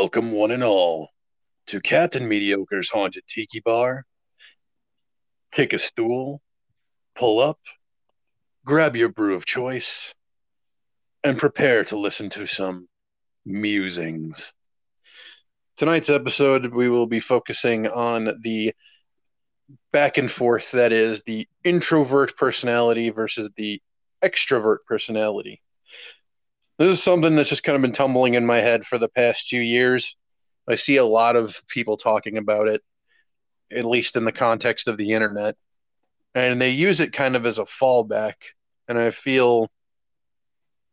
Welcome, one and all, to Captain Mediocre's Haunted Tiki Bar. Take a stool, pull up, grab your brew of choice, and prepare to listen to some musings. Tonight's episode, we will be focusing on the back and forth that is the introvert personality versus the extrovert personality. This is something that's just kind of been tumbling in my head for the past few years. I see a lot of people talking about it, at least in the context of the internet, and they use it kind of as a fallback. And I feel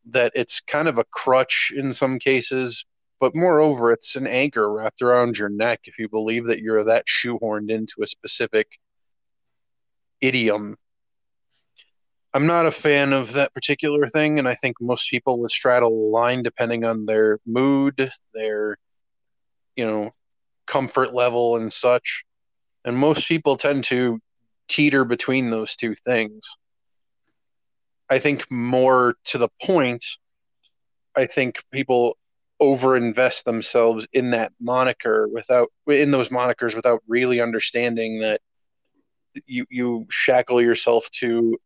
that it's kind of a crutch in some cases, but moreover, it's an anchor wrapped around your neck if you believe that you're that shoehorned into a specific idiom I'm not a fan of that particular thing, and I think most people would straddle the line depending on their mood, their, you know, comfort level and such. And most people tend to teeter between those two things. I think more to the point, I think people overinvest themselves in that moniker without in those monikers without really understanding that you you shackle yourself to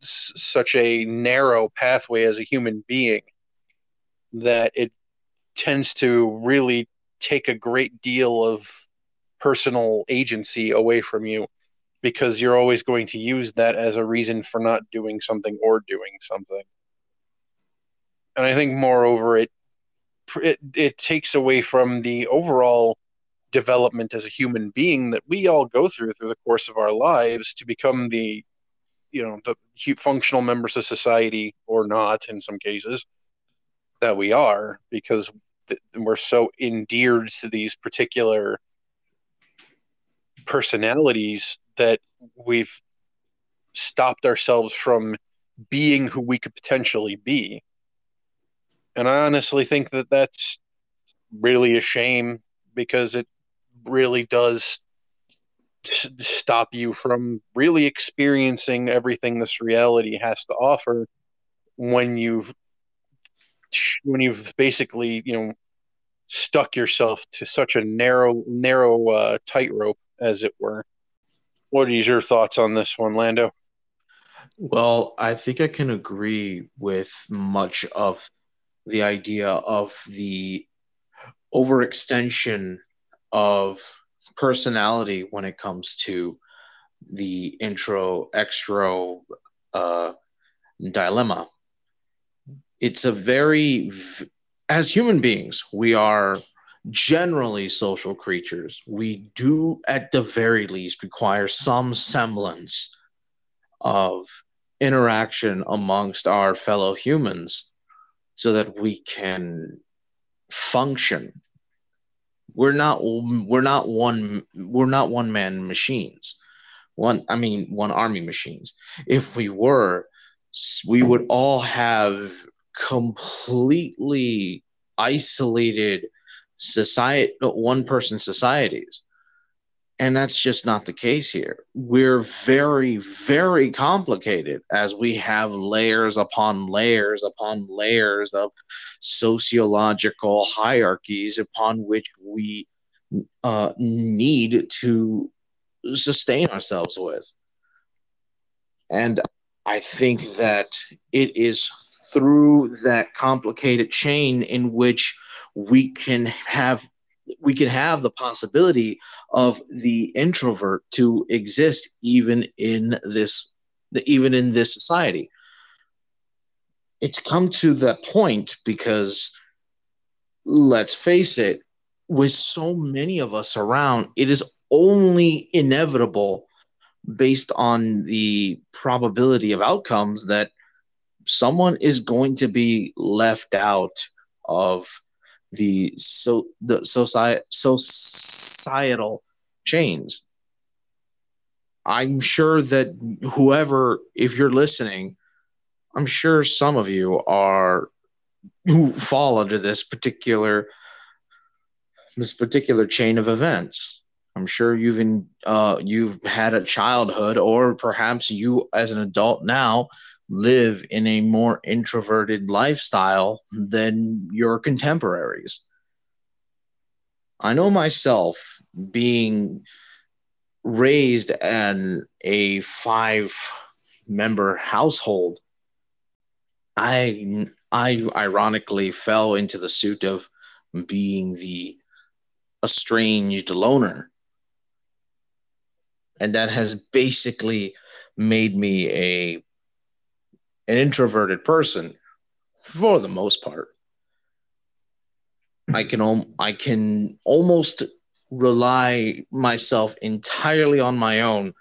such a narrow pathway as a human being that it tends to really take a great deal of personal agency away from you because you're always going to use that as a reason for not doing something or doing something. And I think moreover it it, it takes away from the overall development as a human being that we all go through through the course of our lives to become the you know the functional members of society or not in some cases that we are because th- we're so endeared to these particular personalities that we've stopped ourselves from being who we could potentially be. And i honestly think that that's really a shame because it really does stop you from really experiencing everything this reality has to offer when you've when you've basically you know stuck yourself to such a narrow narrow uh, tightrope as it were. What is your thoughts on this one lando? Well i think i can agree with much of the idea of the overextension of personality when it comes to the intro extro uh, dilemma. It's a very, as human beings, we are generally social creatures. We do, at the very least, require some semblance of interaction amongst our fellow humans so that we can function we're not we're not one we're not one man machines. One i mean one army machines. If we were we would all have completely isolated society one person societies and that's just not the case here. We're very, very complicated as we have layers upon layers upon layers of sociological hierarchies upon which we uh, need to sustain ourselves with. And I think that it is through that complicated chain in which we can have we can have the possibility of the introvert to exist even in this even in this society. It's come to that point because let's face it with so many of us around it is only inevitable based on the probability of outcomes that someone is going to be left out of the so the society societal change. I'm sure that whoever, if you're listening, I'm sure some of you are who fall under this particular this particular chain of events. I'm sure you've in, uh, you've had a childhood, or perhaps you, as an adult now, live in a more introverted lifestyle than your contemporaries. I know myself being raised in a five member household. I I ironically fell into the suit of being the estranged loner. And that has basically made me a an introverted person for the most part. I can I can almost rely myself entirely on my own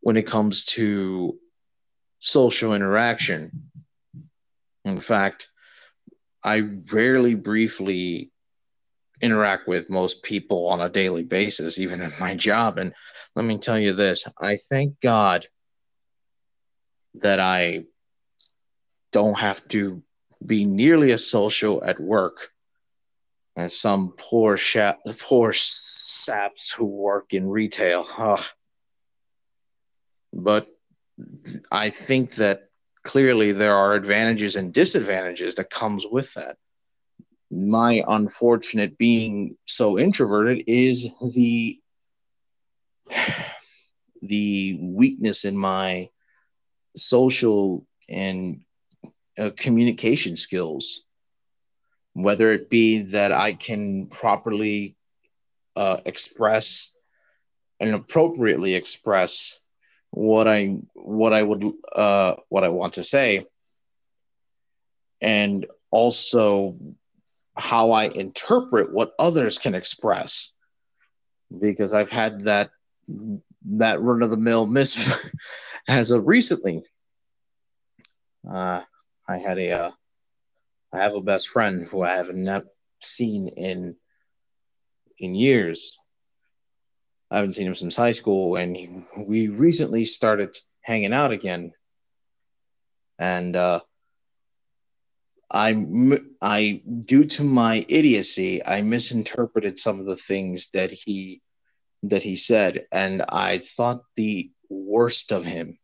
when it comes to social interaction. In fact, I rarely briefly interact with most people on a daily basis, even in my job. And let me tell you this I thank God that I don't have to be nearly as social at work as some poor sha- poor saps who work in retail. Ugh. But I think that clearly there are advantages and disadvantages that comes with that. My unfortunate being so introverted is the the weakness in my social and uh, communication skills whether it be that i can properly uh, express and appropriately express what i what i would uh, what i want to say and also how i interpret what others can express because i've had that that run of the mill miss as of recently. Uh, I had a, uh, I have a best friend who I haven't seen in in years. I haven't seen him since high school, and he, we recently started hanging out again. And uh, I, I, due to my idiocy, I misinterpreted some of the things that he that he said, and I thought the worst of him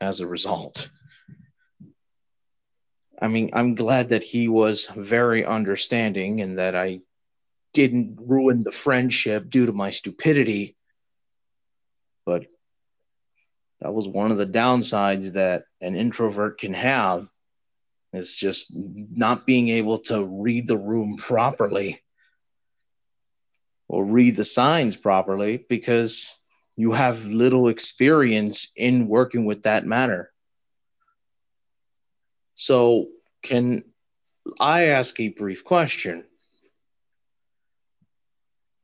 as a result. I mean, I'm glad that he was very understanding and that I didn't ruin the friendship due to my stupidity. But that was one of the downsides that an introvert can have is just not being able to read the room properly or read the signs properly because you have little experience in working with that matter. So, can I ask a brief question?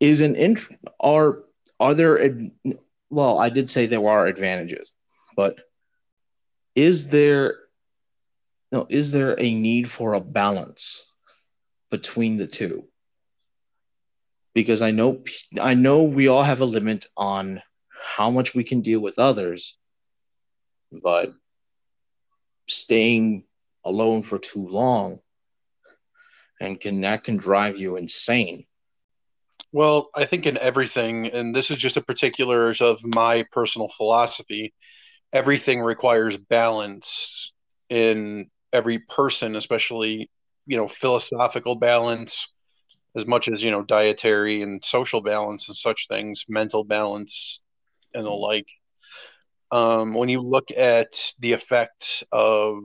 Is an int are are there well, I did say there are advantages, but is there no is there a need for a balance between the two? because I know I know we all have a limit on how much we can deal with others, but staying alone for too long and can that can drive you insane. Well, I think in everything, and this is just a particulars of my personal philosophy, everything requires balance in every person, especially, you know, philosophical balance, as much as you know dietary and social balance and such things mental balance and the like. Um, when you look at the effect of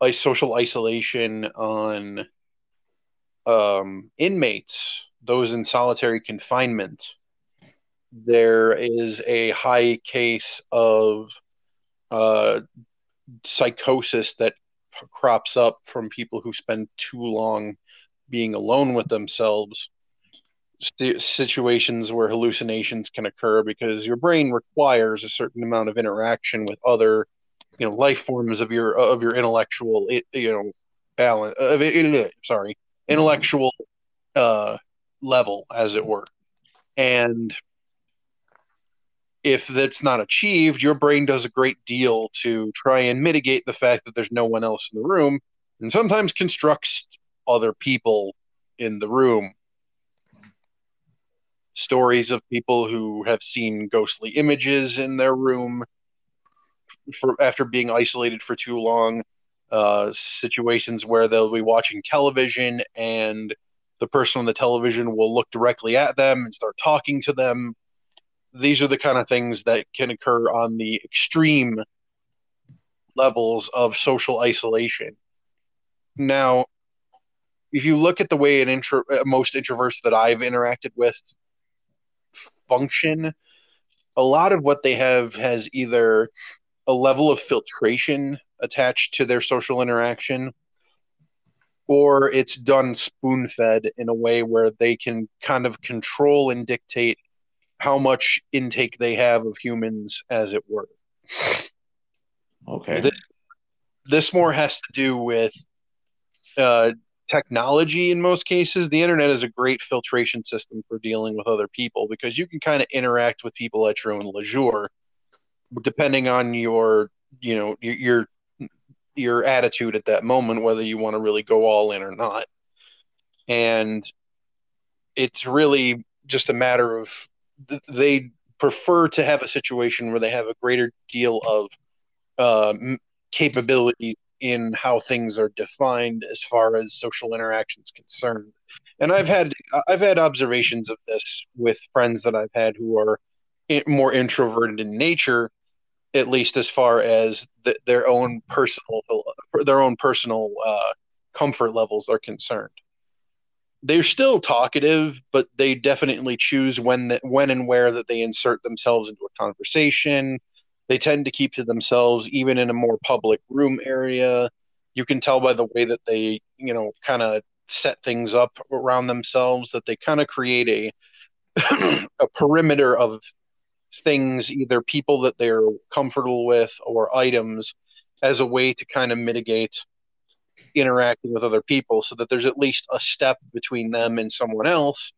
like social isolation on um, inmates those in solitary confinement there is a high case of uh, psychosis that crops up from people who spend too long being alone with themselves st- situations where hallucinations can occur because your brain requires a certain amount of interaction with other you know life forms of your of your intellectual you know balance of it, sorry intellectual uh level as it were and if that's not achieved your brain does a great deal to try and mitigate the fact that there's no one else in the room and sometimes constructs other people in the room. Stories of people who have seen ghostly images in their room for after being isolated for too long. Uh, situations where they'll be watching television and the person on the television will look directly at them and start talking to them. These are the kind of things that can occur on the extreme levels of social isolation. Now, if you look at the way an intro, uh, most introverts that I've interacted with function, a lot of what they have has either a level of filtration attached to their social interaction or it's done spoon fed in a way where they can kind of control and dictate how much intake they have of humans, as it were. Okay. This, this more has to do with uh, technology in most cases. The internet is a great filtration system for dealing with other people because you can kind of interact with people at your own leisure, depending on your, you know, your, your attitude at that moment, whether you want to really go all in or not. And it's really just a matter of they prefer to have a situation where they have a greater deal of uh, in how things are defined as far as social interactions concerned. And I've had I've had observations of this with friends that I've had who are more introverted in nature at least as far as the, their own personal their own personal uh, comfort levels are concerned. They're still talkative, but they definitely choose when that when and where that they insert themselves into a conversation. They tend to keep to themselves, even in a more public room area. You can tell by the way that they, you know, kind of set things up around themselves that they kind of create a a perimeter of things, either people that they're comfortable with or items, as a way to kind of mitigate interacting with other people so that there's at least a step between them and someone else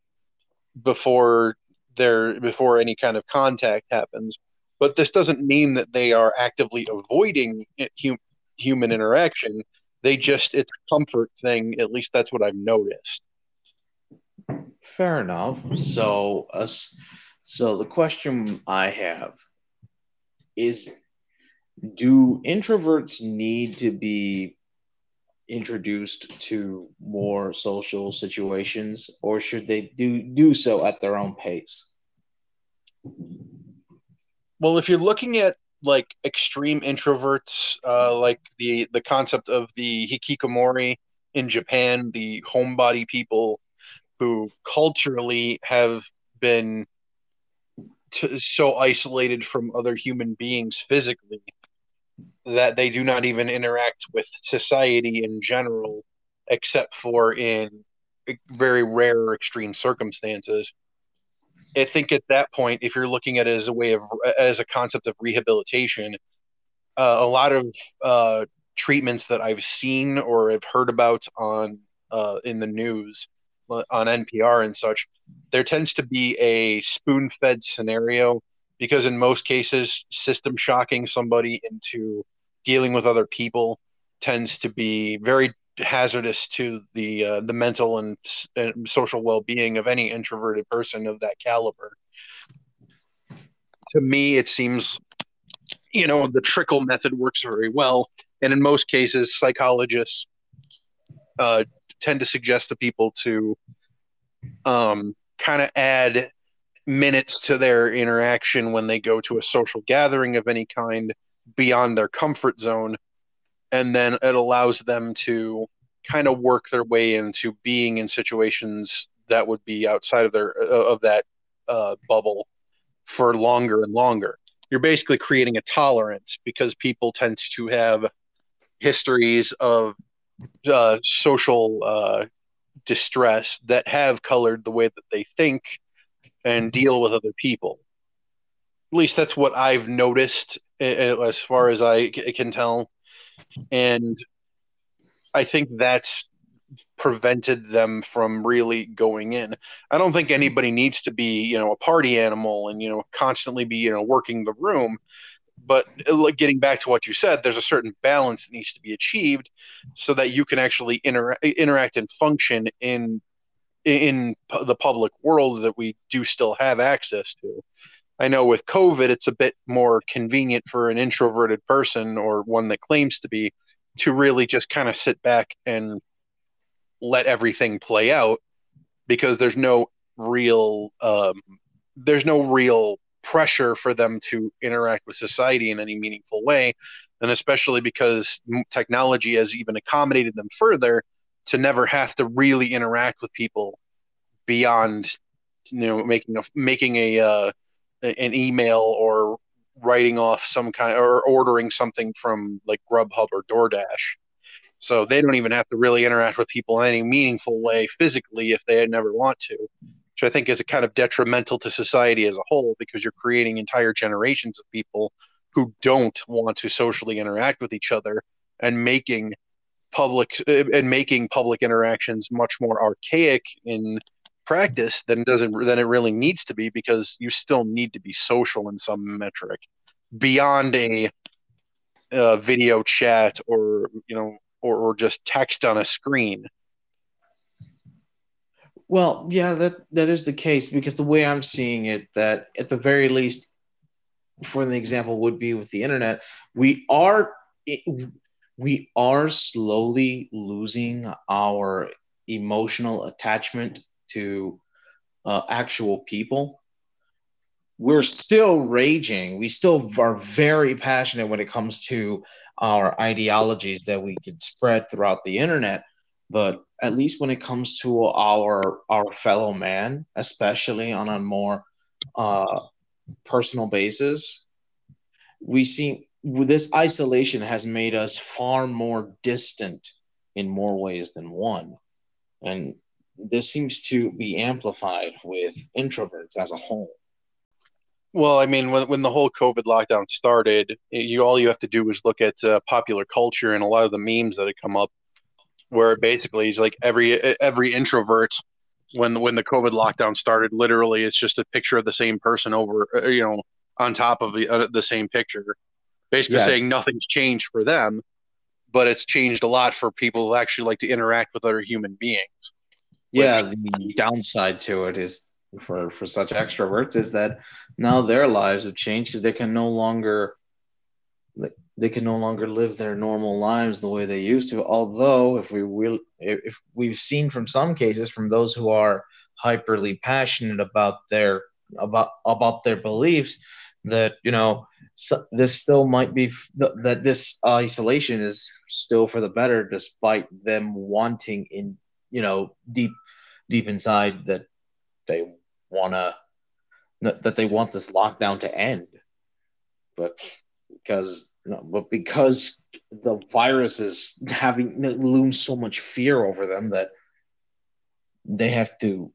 before there before any kind of contact happens but this doesn't mean that they are actively avoiding hum, human interaction. They just it's a comfort thing. At least that's what i've noticed. Fair enough. So us so the question I have is do introverts need to be introduced to more social situations or should they do do so at their own pace? Well, if you're looking at like extreme introverts, uh, like the the concept of the hikikomori in Japan, the homebody people who culturally have been to, so isolated from other human beings physically that they do not even interact with society in general, except for in very rare extreme circumstances. I think at that point, if you're looking at it as a way of as a concept of rehabilitation, uh, a lot of uh, treatments that I've seen or have heard about on uh, in the news on NPR and such, there tends to be a spoon fed scenario because in most cases, system shocking somebody into dealing with other people tends to be very hazardous to the uh, the mental and, and social well being of any introverted person of that caliber. To me, it seems, you know, the trickle method works very well, and in most cases, psychologists uh, tend to suggest to people to um, kind of add minutes to their interaction when they go to a social gathering of any kind beyond their comfort zone and then it allows them to kind of work their way into being in situations that would be outside of their uh, of that uh, bubble for longer and longer you're basically creating a tolerance because people tend to have histories of uh, social uh, distress that have colored the way that they think and deal with other people. At least that's what I've noticed as far as I can tell. And I think that's prevented them from really going in. I don't think anybody needs to be, you know, a party animal and, you know, constantly be, you know, working the room but getting back to what you said, there's a certain balance that needs to be achieved so that you can actually inter- interact and function in in the public world that we do still have access to. I know with COVID, it's a bit more convenient for an introverted person or one that claims to be to really just kind of sit back and let everything play out because there's no real um, there's no real pressure for them to interact with society in any meaningful way. And especially because technology has even accommodated them further to never have to really interact with people beyond you know making a making a uh, an email or writing off some kind or ordering something from like Grubhub or DoorDash. So they don't even have to really interact with people in any meaningful way physically if they never want to, which I think is a kind of detrimental to society as a whole because you're creating entire generations of people who don't want to socially interact with each other and making public and making public interactions much more archaic in practice than doesn't than it really needs to be because you still need to be social in some metric beyond a, a video chat or you know or, or just text on a screen. Well yeah that that is the case because the way i'm seeing it that at the very least for the example would be with the internet we are we are slowly losing our emotional attachment to uh, actual people. We're still raging. We still are very passionate when it comes to our ideologies that we could spread throughout the internet. But at least when it comes to our our fellow man, especially on a more uh, personal basis, we see this isolation has made us far more distant in more ways than one. And this seems to be amplified with introverts as a whole. Well, I mean, when, when the whole COVID lockdown started, you all you have to do is look at uh, popular culture and a lot of the memes that had come up, where basically it's like every every introvert when when the COVID lockdown started, literally it's just a picture of the same person over, uh, you know, on top of the, uh, the same picture, basically yeah. saying nothing's changed for them, but it's changed a lot for people who actually like to interact with other human beings. Yeah, the downside to it is for for such extroverts is that now their lives have changed because they can no longer they can no longer live their normal lives the way they used to. Although, if we will, if we've seen from some cases from those who are hyperly passionate about their about about their beliefs, that you know so this still might be that this isolation is still for the better, despite them wanting in you know deep deep inside that they want to that they want this lockdown to end. But because know, but because the virus is having looms so much fear over them that they have to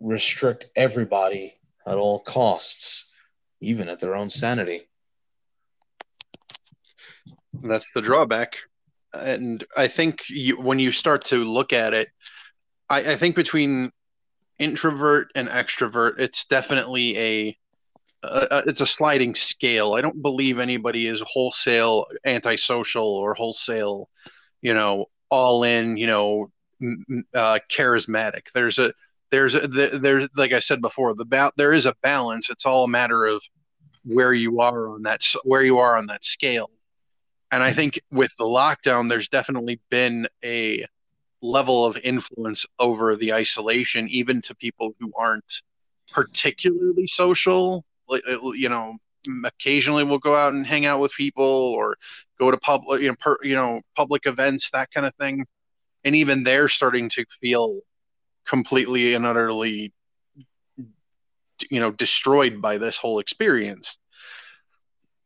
restrict everybody at all costs even at their own sanity. That's the drawback and i think you, when you start to look at it I, I think between introvert and extrovert, it's definitely a, a, it's a sliding scale. I don't believe anybody is wholesale antisocial or wholesale, you know, all in, you know, uh, charismatic. There's a there's a there's like I said before, the ba- there is a balance. It's all a matter of where you are on that where you are on that scale. And I think with the lockdown, there's definitely been a level of influence over the isolation, even to people who aren't particularly social. Uh, you know, occasionally we'll go out and hang out with people or go to public, you know, per, you know, public events, that kind of thing. And even they're starting to feel completely and utterly, you know, destroyed by this whole experience.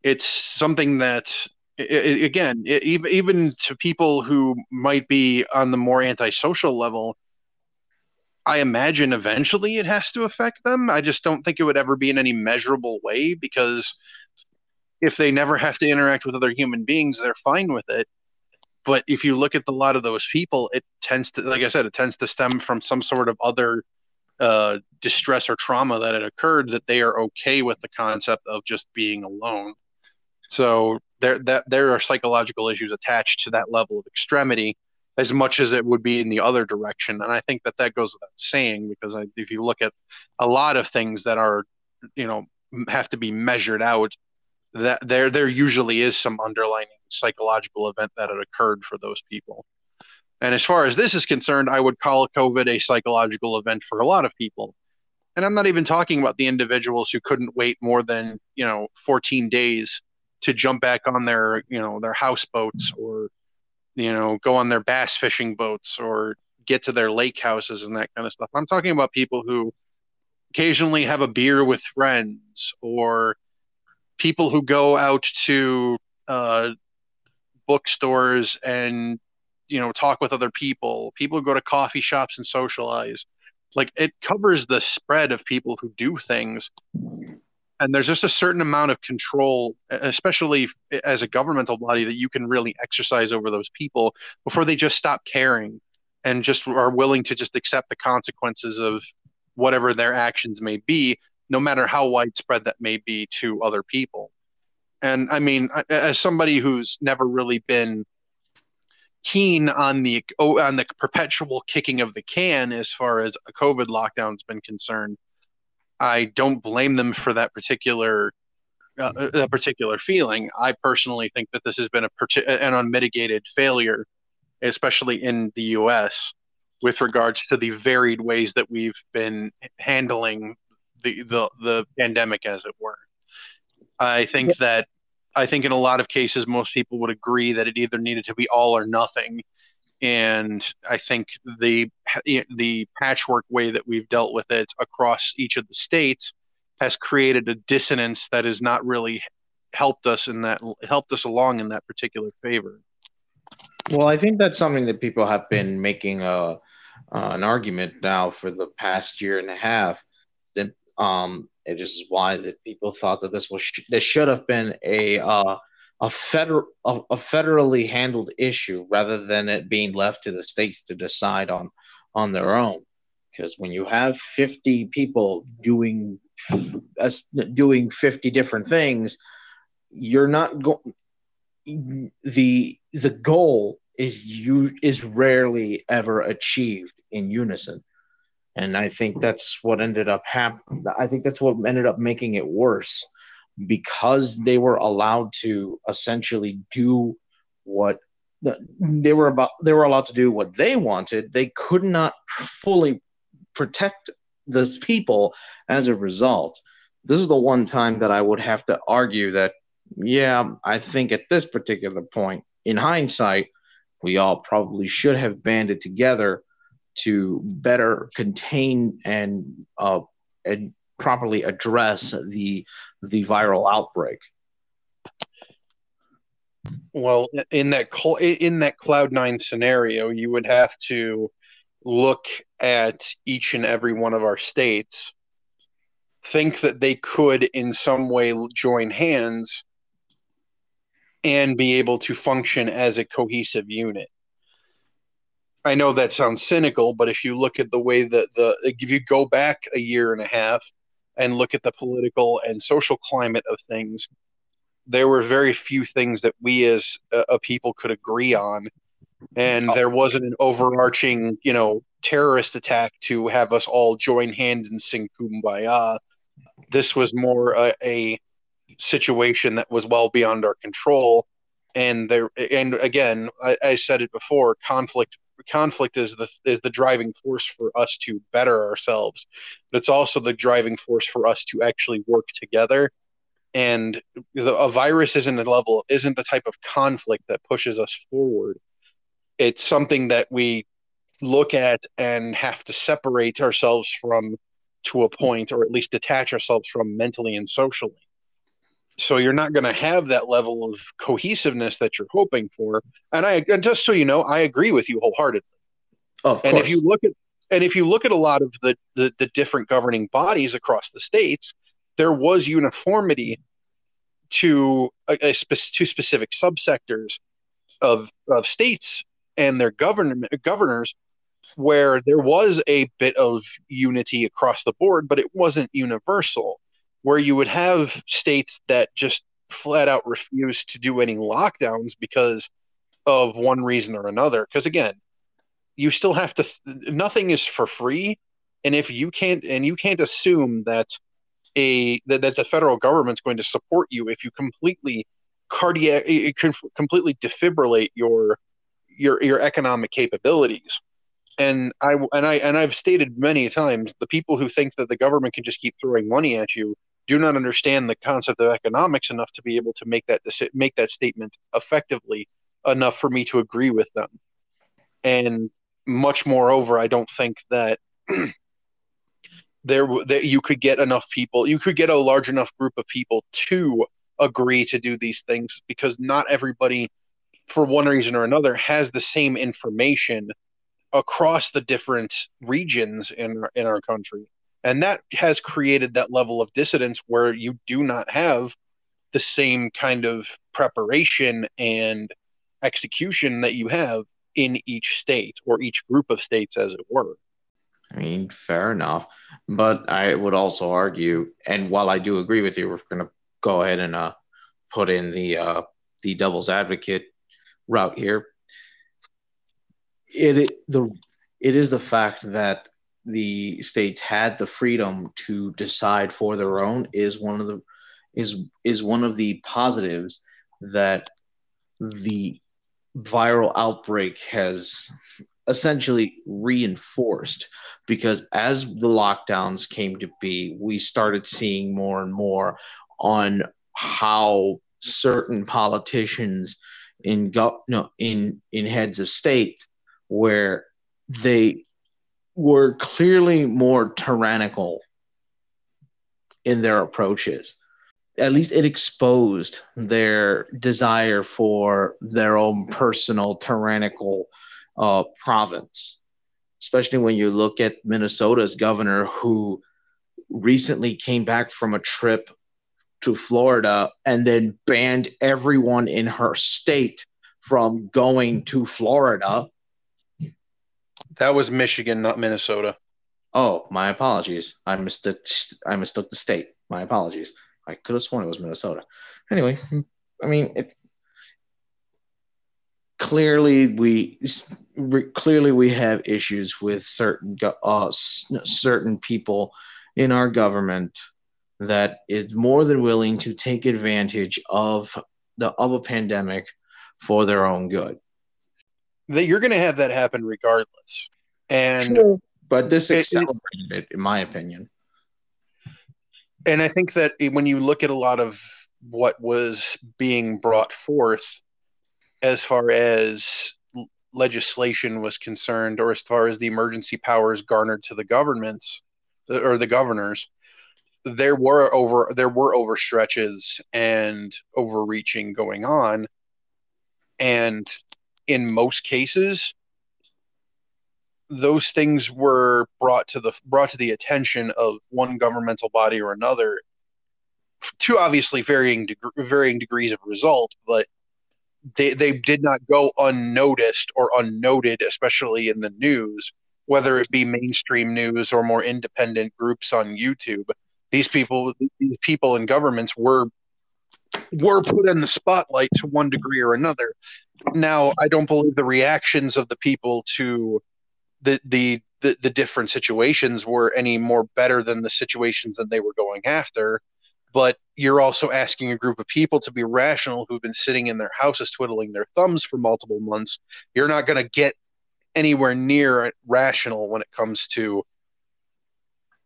It's something that it, again, it, even even to people who might be on the more antisocial level, I imagine eventually it has to affect them. I just don't think it would ever be in any measurable way because if they never have to interact with other human beings, they're fine with it. But if you look at a lot of those people, it tends to, like I said, it tends to stem from some sort of other uh, distress or trauma that had occurred that they are okay with the concept of just being alone. So there that there are psychological issues attached to that level of extremity as much as it would be in the other direction and i think that that goes without saying because I, if you look at a lot of things that are you know have to be measured out that there there usually is some underlying psychological event that had occurred for those people And as far as this is concerned, I would call COVID a psychological event for a lot of people. And I'm not even talking about the individuals who couldn't wait more than, you know, 14 days to jump back on their, you know, their houseboats or, you know, go on their bass fishing boats or get to their lake houses and that kind of stuff. I'm talking about people who occasionally have a beer with friends or people who go out to uh, bookstores and you know talk with other people people who go to coffee shops and socialize like it covers the spread of people who do things and there's just a certain amount of control especially as a governmental body that you can really exercise over those people before they just stop caring and just are willing to just accept the consequences of whatever their actions may be no matter how widespread that may be to other people and i mean as somebody who's never really been keen on the on the perpetual kicking of the can as far as a COVID lockdown's been concerned. I don't blame them for that particular uh, uh that particular feeling. I personally think that this has been a an unmitigated failure, especially in the U.S. with regards to the varied ways that we've been handling the the, the pandemic, as it were. I think that I think in a lot of cases, most people would agree that it either needed to be all or nothing. And I think the the patchwork way that we've dealt with it across each of the states has created a dissonance that has not really helped us in that helped us along in that particular favor. Well, I think that's something that people have been making a uh, an argument now for the past year and a half. That um, it is why that people thought that this was this should have been a uh, a federal a, a, federally handled issue rather than it being left to the states to decide on on their own. Because when you have fifty people doing uh, doing fifty different things, you're not going. the The goal is you is rarely ever achieved in unison and I think that's what ended up happening. I think that's what ended up making it worse because they were allowed to essentially do what they were about. They were allowed to do what they wanted. They could not fully protect those people as a result. This is the one time that I would have to argue that, yeah, I think at this particular point, in hindsight, we all probably should have banded together to better contain and uh, and properly address the the viral outbreak. Well, in that in that Cloud Nine scenario, you would have to look at each and every one of our states, think that they could in some way join hands, and be able to function as a cohesive unit. I know that sounds cynical, but if you look at the way that the if you go back a year and a half and look at the political and social climate of things, there were very few things that we as a, a people could agree on, and oh. there wasn't an overarching, you know, terrorist attack to have us all join hands and sing kumbaya. This was more a, a situation that was well beyond our control and there and again I, I, said it before conflict conflict is the is the driving force for us to better ourselves but it's also the driving force for us to actually work together. And the, a virus isn't a level isn't the type of conflict that pushes us forward. It's something that we look at and have to separate ourselves from to a point or at least detach ourselves from mentally and socially so you're not going to have that level of cohesiveness that you're hoping for. And I, and just so you know, I agree with you wholeheartedly. Of and if you look at, and if you look at a lot of the, the, the different governing bodies across the states, there was uniformity to a, a spe- to specific subsectors of of states and their govern governors where there was a bit of unity across the board, but it wasn't universal where you would have states that just flat out refuse to do any lockdowns because of one reason or another. Because again, you still have to, nothing is for free. And if you can't, and you can't assume that a that, that the federal government's going to support you if you completely cardiac eh, eh, completely defibrillate your your your economic capabilities. And I and I and I've stated many times the people who think that the government can just keep throwing money at you do not understand the concept of economics enough to be able to make that make that statement effectively enough for me to agree with them. And much moreover, I don't think that there that you could get enough people, you could get a large enough group of people to agree to do these things because not everybody, for one reason or another, has the same information across the different regions in in our country, and that has created that level of dissidence where you do not have the same kind of preparation and execution that you have in each state or each group of states, as it were. I mean, fair enough. But I would also argue, and while I do agree with you, we're going to go ahead and uh, put in the uh, the devil's advocate route here. It, it the it is the fact that the states had the freedom to decide for their own is one of the is is one of the positives that the viral outbreak has essentially reinforced because as the lockdowns came to be, we started seeing more and more on how certain politicians in go- no, in in heads of state where they were clearly more tyrannical in their approaches at least it exposed their desire for their own personal tyrannical uh, province, especially when you look at Minnesota's governor who recently came back from a trip to Florida and then banned everyone in her state from going to Florida. That was Michigan, not Minnesota. Oh, my apologies. I mistook I mistook the state. My apologies. I could have sworn it was Minnesota. Anyway, I mean, it, clearly we clearly we have issues with certain uh, certain people in our government that is more than willing to take advantage of the of a pandemic for their own good. That you're going to have that happen regardless, and sure. but this accelerated it, in my opinion. And I think that when you look at a lot of what was being brought forth as far as legislation was concerned, or as far as the emergency powers garnered to the governments uh, or the governors, there were over there were overstretches and overreaching going on, and in most cases, those things were brought to the brought to the attention of one governmental body or another to obviously varying deg- varying degrees of result but they they did not go unnoticed or unnoted especially in the news whether it be mainstream news or more independent groups on YouTube. These people these people in governments were were put in the spotlight to one degree or another now i don't believe the reactions of the people to the, the the the different situations were any more better than the situations that they were going after. But you're also asking a group of people to be rational who've been sitting in their houses twiddling their thumbs for multiple months. You're not going to get anywhere near rational when it comes to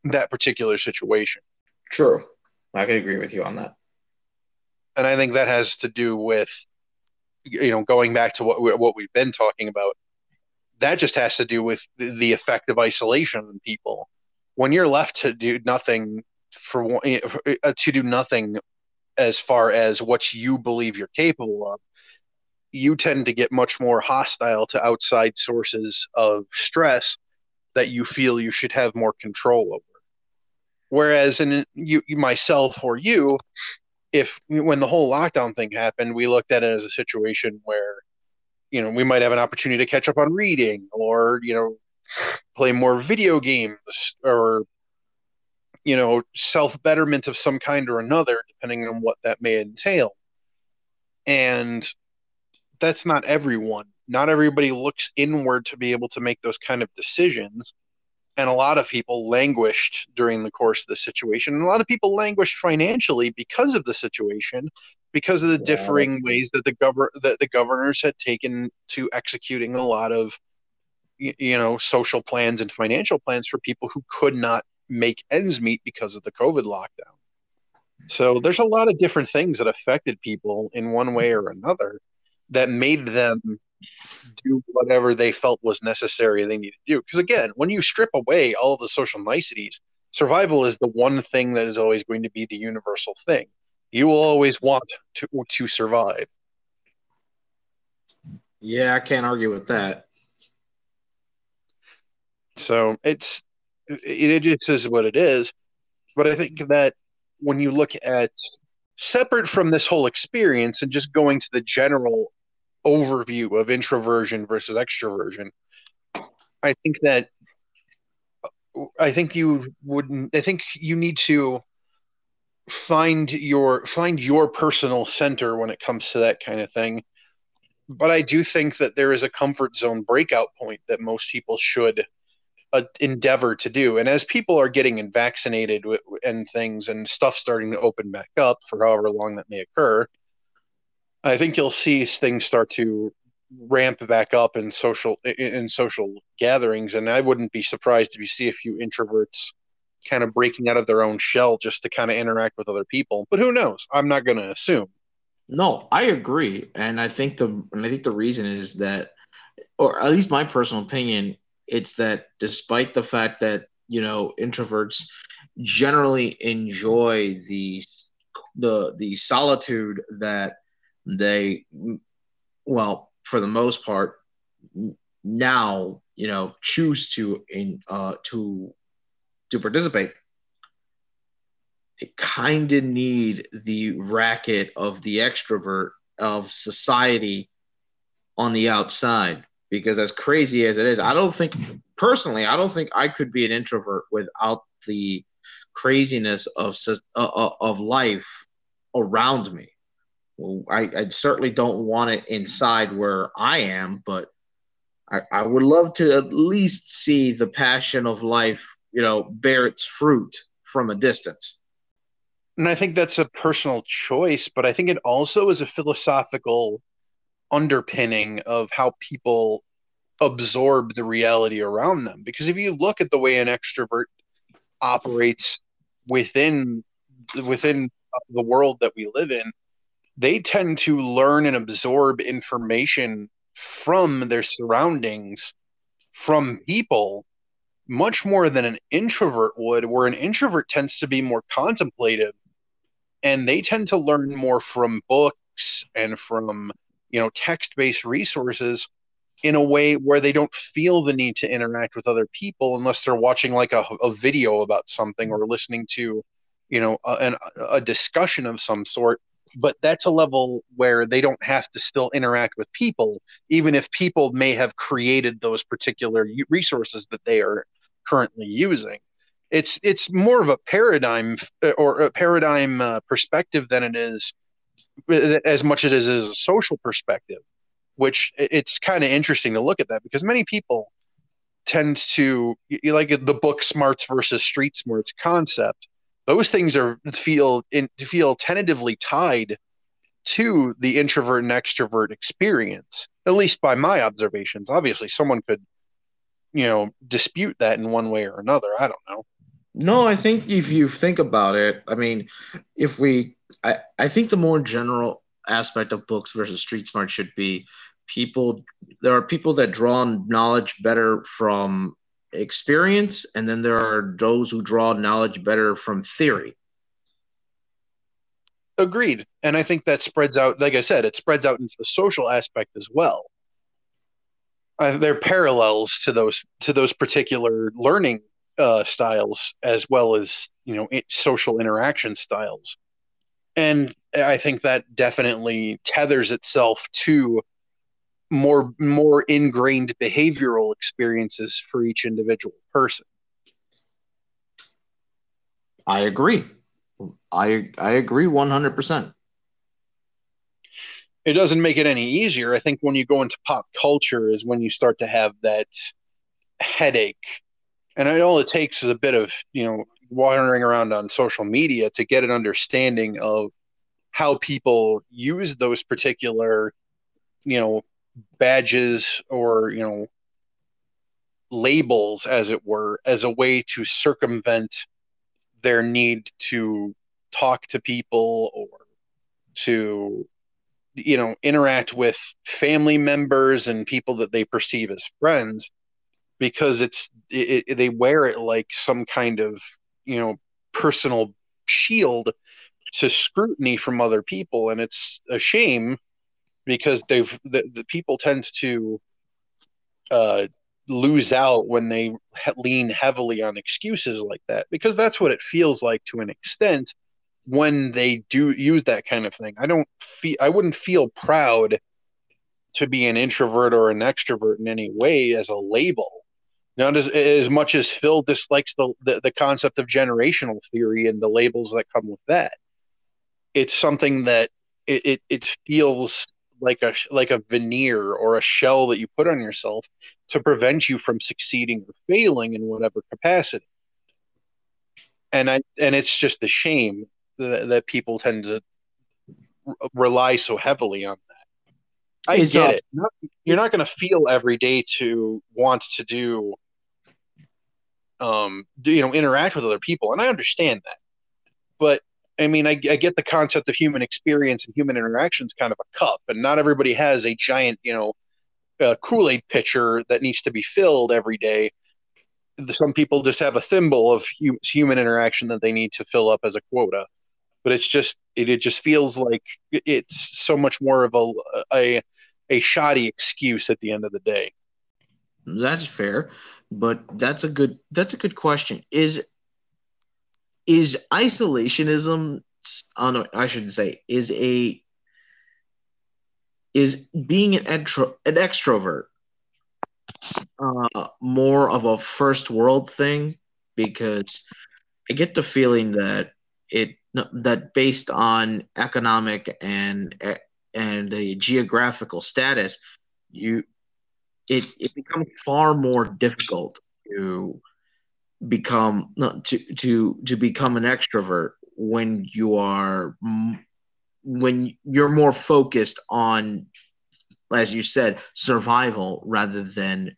that particular situation. True. I can agree with you on that. And i think that has to do with you know going back to what we, what we've been talking about that just has to do with the effect of isolation on people. When you're left to do nothing for uh, to do nothing as far as what you believe you're capable of, you tend to get much more hostile to outside sources of stress that you feel you should have more control over. Whereas in you, myself or you, if when the whole lockdown thing happened, we looked at it as a situation where you know we might have an opportunity to catch up on reading or you know play more video games or you know self betterment of some kind or another depending on what that may entail. And that's not everyone. Not everybody looks inward to be able to make those kind of decisions and a lot of people languished during the course of the situation and a lot of people languished financially because of the situation because of the yeah. differing ways that the governor that the governors had taken to executing a lot of you know social plans and financial plans for people who could not make ends meet because of the covid lockdown so there's a lot of different things that affected people in one way or another that made them do whatever they felt was necessary they needed to do. Because again, when you strip away all of the social niceties, survival is the one thing that is always going to be the universal thing. You will always want to to survive. Yeah, I can't argue with that. So it's it, it just is what it is. But I think that when you look at separate from this whole experience and just going to the general overview of introversion versus extroversion, I think that I think you wouldn't. I think you need to find your find your personal center when it comes to that kind of thing. But I do think that there is a comfort zone breakout point that most people should uh, endeavor to do. And as people are getting vaccinated and things and stuff starting to open back up for however long that may occur, I think you'll see things start to ramp back up in social in social gatherings, and I wouldn't be surprised if you see a few introverts kind of breaking out of their own shell just to kind of interact with other people. But who knows? I'm not going to assume. No, I agree, and I think the and I think the reason is that, or at least my personal opinion, it's that despite the fact that you know introverts generally enjoy the the the solitude that they well for the most part now you know choose to in uh to to participate they kind of need the racket of the extrovert of society on the outside. Because as crazy as it is i don't think personally i don't think i could be an introvert without the craziness of uh, of life around me well, I, I certainly don't want it inside where I am, but I, I would love to at least see the passion of life, you know, bear its fruit from a distance. And I think that's a personal choice, but I think it also is a philosophical underpinning of how people absorb the reality around them. Because if you look at the way an extrovert operates within within the world that we live in, they tend to learn and absorb information from their surroundings, from people, much more than an introvert would, where an introvert tends to be more contemplative and they tend to learn more from books and from you know text-based resources in a way where they don't feel the need to interact with other people unless they're watching like a, a video about something or listening to you know a, a discussion of some sort but that's a level where they don't have to still interact with people, even if people may have created those particular resources that they are currently using. It's it's more of a paradigm uh, or a paradigm uh, perspective than it is uh, as much as it is a social perspective, which it's kind of interesting to look at that because many people tend to like the book smarts versus street smarts concept those things are feel in, feel tentatively tied to the introvert and extrovert experience at least by my observations. Obviously someone could you know dispute that in one way or another. I don't know. No i think if you think about it i mean if we i, I think the more general aspect of books versus street smart should be people there are people that draw knowledge better from experience, and then there are those who draw knowledge better from theory. Agreed. And I think that spreads out, like I said, it spreads out into the social aspect as well. Uh, there are parallels to those to those particular learning uh, styles as well as you know social interaction styles, and I think that definitely tethers itself to more more ingrained behavioral experiences for each individual person. I agree. I I agree 100%. It doesn't make it any easier. I think when you go into pop culture is when you start to have that headache And I all it takes is a bit of, you know, wandering around on social media to get an understanding of how people use those particular, you know, badges or, you know, labels, as it were, as a way to circumvent their need to talk to people or to you know interact with family members and people that they perceive as friends because it's it, it, they wear it like some kind of you know personal shield to scrutiny from other people. And it's a shame because they've the, the people tend to uh, lose out when they lean heavily on excuses like that because that's what it feels like to an extent when they do use that kind of thing. I don't feel I wouldn't feel proud to be an introvert or an extrovert in any way as a label. Not as as much as Phil dislikes the, the, the concept of generational theory and the labels that come with that. It's something that it, it, it feels like a like a veneer or a shell that you put on yourself to prevent you from succeeding or failing in whatever capacity. And I and it's just a shame that, that people tend to rely so heavily on that. I get uh, it. Not, you're not going to feel every day to want to do, um, do, you know, interact with other people, and I understand that. But I mean, I, I get the concept of human experience and human interactions kind of a cup, and not everybody has a giant, you know, uh, Kool Aid pitcher that needs to be filled every day. Some people just have a thimble of hu- human interaction that they need to fill up as a quota but it's just it, it just feels like it's so much more of a a a shoddy excuse at the end of the day. That's fair, but that's a good that's a good question. Is is isolationism oh no, I shouldn't say is a is being an, extro, an extrovert uh, more of a first world thing because I get the feeling that it that based on economic and and a geographical status, you it, it becomes far more difficult to become to to to become an extrovert when you are when you're more focused on as you said survival rather than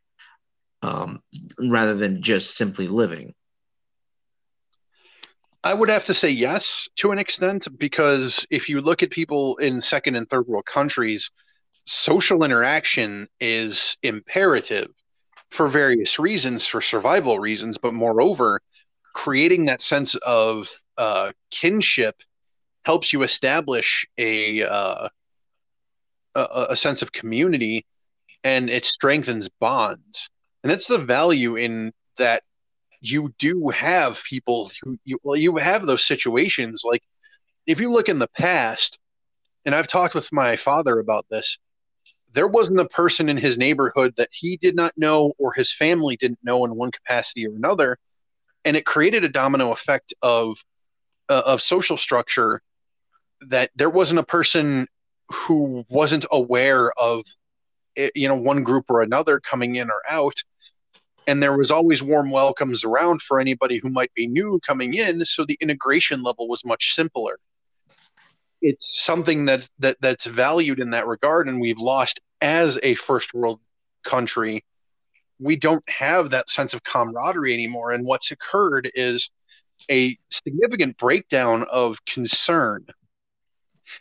um, rather than just simply living? I would have to say yes to an extent because if you look at people in second and third world countries, social interaction is imperative for various reasons, for survival reasons, but moreover, creating that sense of uh, kinship helps you establish a, uh, a a sense of community, and it strengthens bonds. And that's the value in that you do have people who you well you have those situations like if you look in the past and I've talked with my father about this there wasn't a person in his neighborhood that he did not know or his family didn't know in one capacity or another. And it created a domino effect of uh, of social structure that there wasn't a person who wasn't aware of eh, you know one group or another coming in or out. And there was always warm welcomes around for anybody who might be new coming in. So the integration level was much simpler it's something that, that that's valued in that regard and we've lost as a first world country. We don't have that sense of camaraderie anymore and what's occurred is a significant breakdown of concern.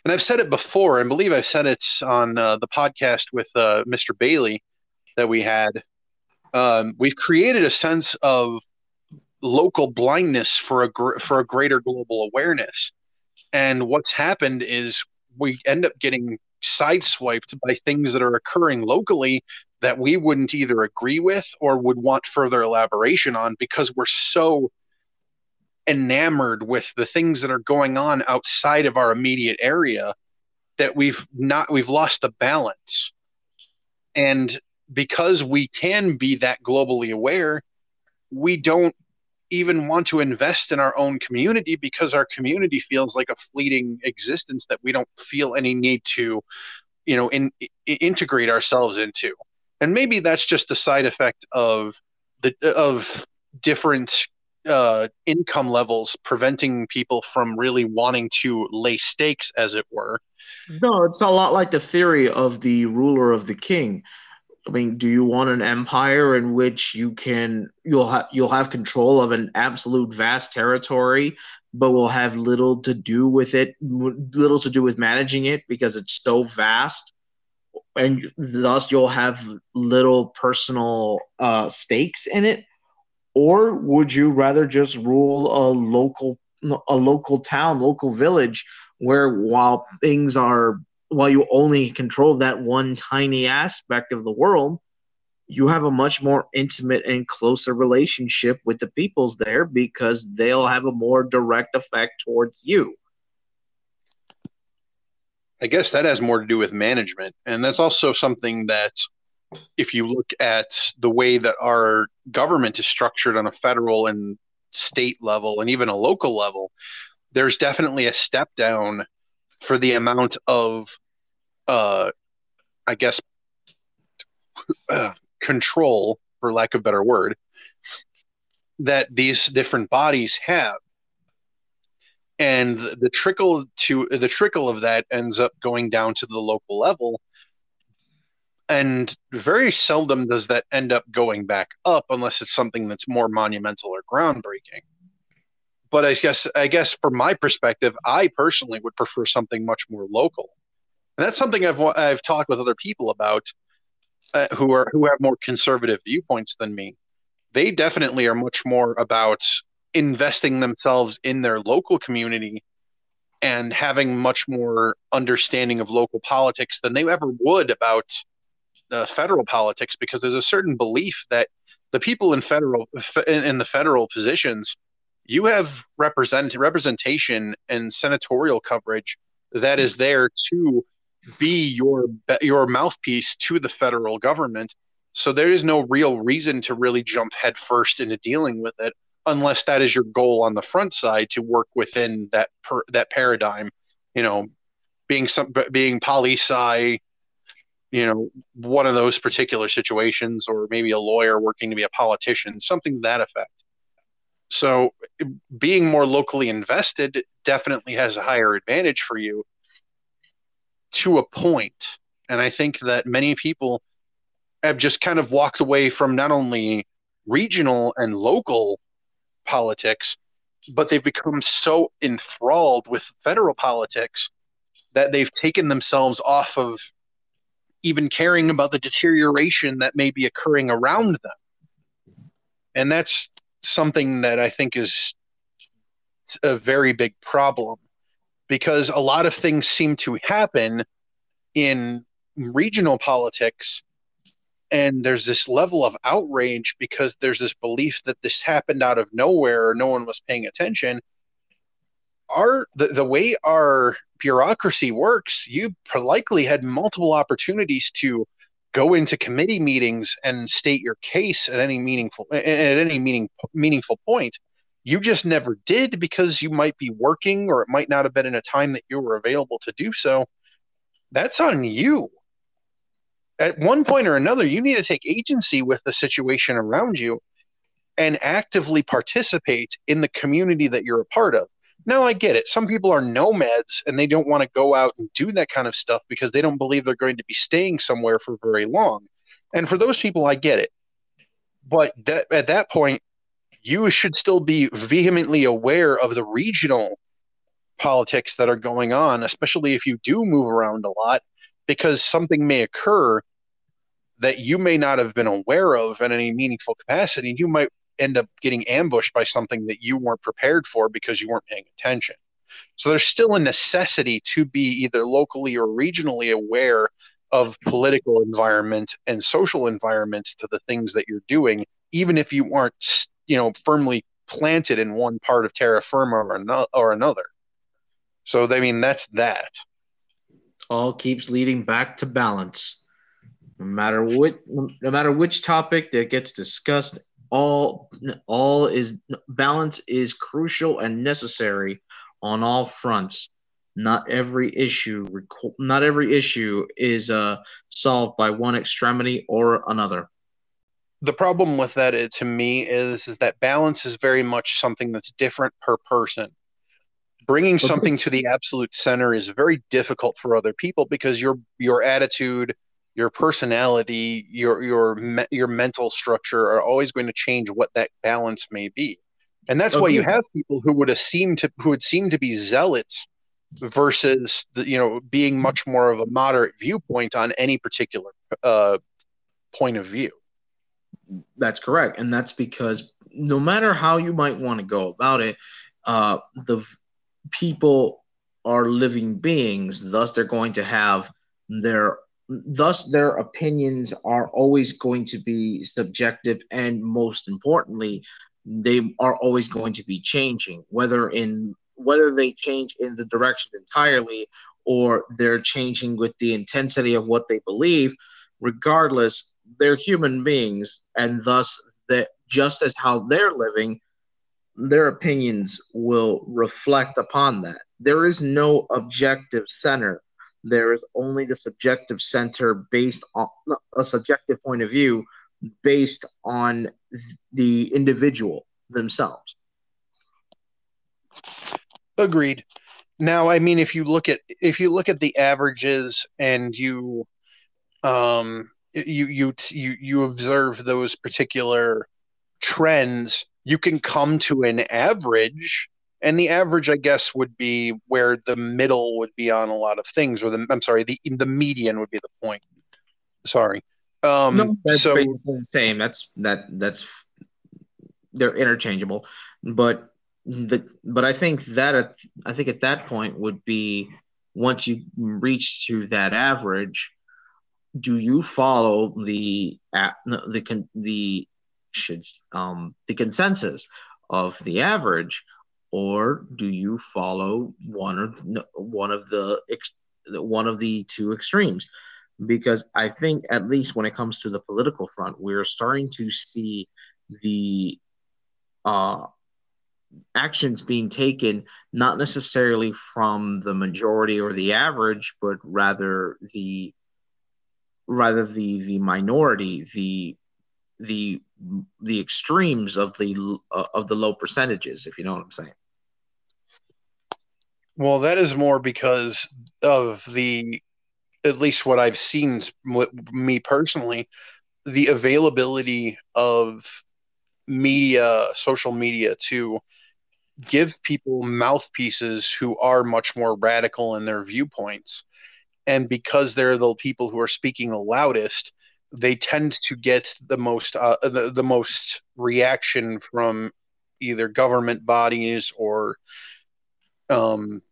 And i've said it before i believe i've said it on uh, the podcast with uh, mr bailey that we had. Um, we've created a sense of local blindness for a gr- for a greater global awareness. And what's happened is we end up getting sideswiped by things that are occurring locally that we wouldn't either agree with or would want further elaboration on because we're so enamored with the things that are going on outside of our immediate area that we've not we've lost the balance. And because we can be that globally aware, we don't even want to invest in our own community because our community feels like a fleeting existence that we don't feel any need to, you know, in, in, integrate ourselves into. And maybe that's just the side effect of the of different uh, income levels preventing people from really wanting to lay stakes, as it were. No, it's a lot like the theory of the ruler of the king. I mean, do you want an empire in which you can you'll have you'll have control of an absolute vast territory, but will have little to do with it, little to do with managing it because it's so vast, and thus you'll have little personal uh, stakes in it? Or would you rather just rule a local a local town, local village, where while things are while you only control that one tiny aspect of the world, you have a much more intimate and closer relationship with the peoples there because they'll have a more direct effect towards you. I guess that has more to do with management. And that's also something that, if you look at the way that our government is structured on a federal and state level and even a local level, there's definitely a step down for the amount of, uh, I guess, uh, control, for lack of a better word, that these different bodies have. And the trickle to the trickle of that ends up going down to the local level. And very seldom does that end up going back up unless it's something that's more monumental or groundbreaking but I guess I guess from my perspective, I personally would prefer something much more local, and that's something I've I've talked with other people about uh, who are who have more conservative viewpoints than me. They definitely are much more about investing themselves in their local community and having much more understanding of local politics than they ever would about uh, federal politics because there's a certain belief that the people in federal in the federal positions you have represent representation and senatorial coverage that is there to be your your mouthpiece to the federal government. So there is no real reason to really jump headfirst into dealing with it, unless that is your goal on the front side to work within that per, that paradigm. You know, being some being poli sci, you know, one of those particular situations, or maybe a lawyer working to be a politician, something to that effect. So being more locally invested definitely has a higher advantage for you to a point. And I think that many people have just kind of walked away from not only regional and local politics, but they've become so enthralled with federal politics that they've taken themselves off of even caring about the deterioration that may be occurring around them. And that's something that I think is a very big problem because a lot of things seem to happen in regional politics and there's this level of outrage because there's this belief that this happened out of nowhere or no one was paying attention. Our the, the way our bureaucracy works you likely had multiple opportunities to go into committee meetings and state your case at any meaningful at any meaning meaningful point you just never did because you might be working or it might not have been in a time that you were available to do so. That's on you. At one point or another you need to take agency with the situation around you and actively participate in the community that you're a part of now I get it. Some people are nomads and they don't want to go out and do that kind of stuff because they don't believe they're going to be staying somewhere for very long. And for those people, I get it. But that, at that point, you should still be vehemently aware of the regional politics that are going on, especially if you do move around a lot, because something may occur that you may not have been aware of in any meaningful capacity. And you might end up getting ambushed by something that you weren't prepared for because you weren't paying attention. So there's still a necessity to be either locally or regionally aware of political environment and social environment to the things that you're doing, even if you aren't, you know, firmly planted in one part of terra firma or, no- or another. So I mean, that's that. All keeps leading back to balance. No matter what, no matter which topic that gets discussed all all is balance is crucial and necessary on all fronts. Not every issue not every issue is uh, solved by one extremity or another. The problem with that is, to me is is that balance is very much something that's different per person. Bringing okay. something to the absolute center is very difficult for other people because your your attitude your personality your your your mental structure are always going to change what that balance may be. And that's okay. why you have people who would seem to who would seem to be zealots versus the, you know being much more of a moderate viewpoint on any particular uh, point of view. That's correct. And that's because no matter how you might want to go about it uh, the people are living beings. Thus they're going to have their thus their opinions are always going to be subjective and most importantly they are always going to be changing whether in whether they change in the direction entirely or they're changing with the intensity of what they believe regardless they're human beings and thus that just as how they're living their opinions will reflect upon that. There is no objective center. There is only the subjective center based on a subjective point of view based on the individual themselves. Agreed. Now, I mean, if you look at if you look at the averages and you um you you you you observe those particular trends you can come to an average and the average i guess would be where the middle would be on a lot of things or the i'm sorry the the median would be the point. Sorry. Um no, that's so, basically the same. That's that that's they're interchangeable. But the but i think that i think at that point would be once you reach to that average do you follow the the the should um, the consensus of the average, or do you follow one or one of the one of the two extremes? Because I think at least when it comes to the political front, we're starting to see the uh, actions being taken not necessarily from the majority or the average, but rather the rather the the minority, the the the extremes of the uh, of the low percentages, if you know what I'm saying. Well, that is more because of the, at least what I've seen, me personally, the availability of media, social media to give people mouthpieces who are much more radical in their viewpoints. And because they're the people who are speaking the loudest, they tend to get the most uh, the, the most reaction from either government bodies or um,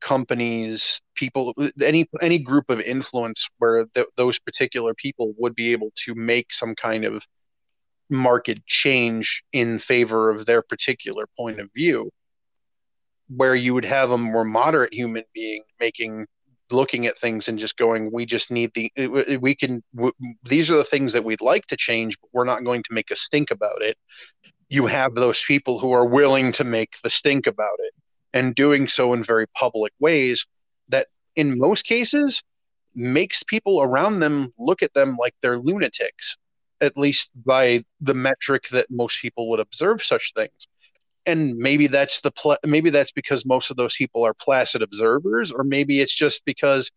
companies people any any group of influence where th- those particular people would be able to make some kind of market change in favor of their particular point of view where you would have a more moderate human being making looking at things and just going we just need the we can these are the things that we'd like to change but we're not going to make a stink about it. You mm-hmm. have those people who are willing to make the stink about it and doing so in very public ways that in most cases makes people around them look at them like they're lunatics at least by the metric that most people would observe such things and maybe that's the pl- maybe that's because most of those people are placid observers or maybe it's just because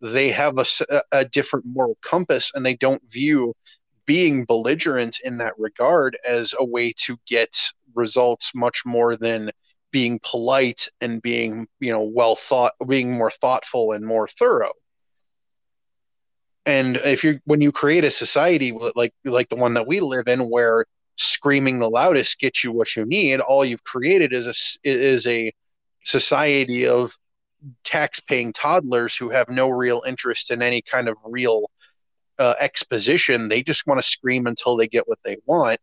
they have a, a different moral compass and they don't view being belligerent in that regard as a way to get results much more than being polite and being you know well thought being more thoughtful and more thorough. And if you're when you create a society like like the one that we live in where screaming the loudest gets you what you need. All you've created is a is a society of tax-paying toddlers who have no real interest in any kind of real uh, exposition. They just want to scream until they get what they want,